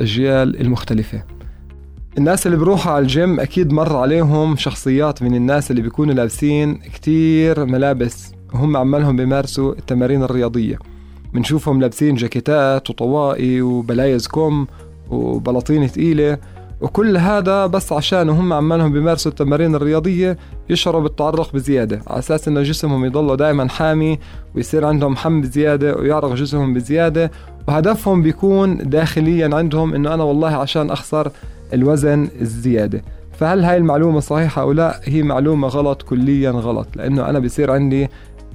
أجيال المختلفة. الناس اللي بروحوا على الجيم أكيد مر عليهم شخصيات من الناس اللي بيكونوا لابسين كتير ملابس وهم عمالهم بيمارسوا التمارين الرياضية. بنشوفهم لابسين جاكيتات وطواقي وبلايز كم وبناطلين تقيلة. وكل هذا بس عشان هم عمالهم بيمارسوا التمارين الرياضية يشعروا بالتعرق بزيادة. على أساس إنه جسمهم يضلوا دائما حامي ويصير عندهم حم بزيادة ويعرق جسمهم بزيادة. وهدفهم بيكون داخليا عندهم إنه أنا والله عشان أخسر الوزن الزيادة. فهل هاي المعلومة صحيحة أو لا؟ هي معلومة غلط كليا غلط. لأنه أنا بصير عندي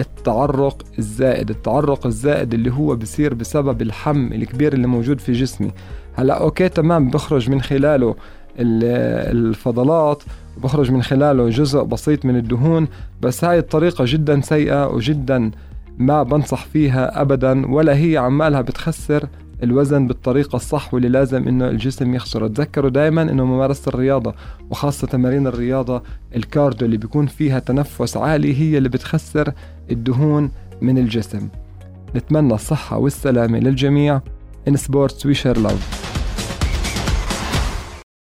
التعرق الزائد. التعرق الزائد اللي هو بصير بسبب الحم الكبير اللي موجود في جسمي. هلا أوكي تمام بخرج من خلاله الفضلات وبخرج من خلاله جزء بسيط من الدهون بس هاي الطريقة جدا سيئة وجدا ما بنصح فيها ابدا ولا هي عمالها بتخسر الوزن بالطريقة الصح واللي لازم إنه الجسم يخسره. تذكروا دائما إنه ممارسة الرياضة وخاصة تمارين الرياضة الكارديو اللي بيكون فيها تنفس عالي هي اللي بتخسر الدهون من الجسم. نتمنى الصحة والسلامة للجميع. In sports we share love.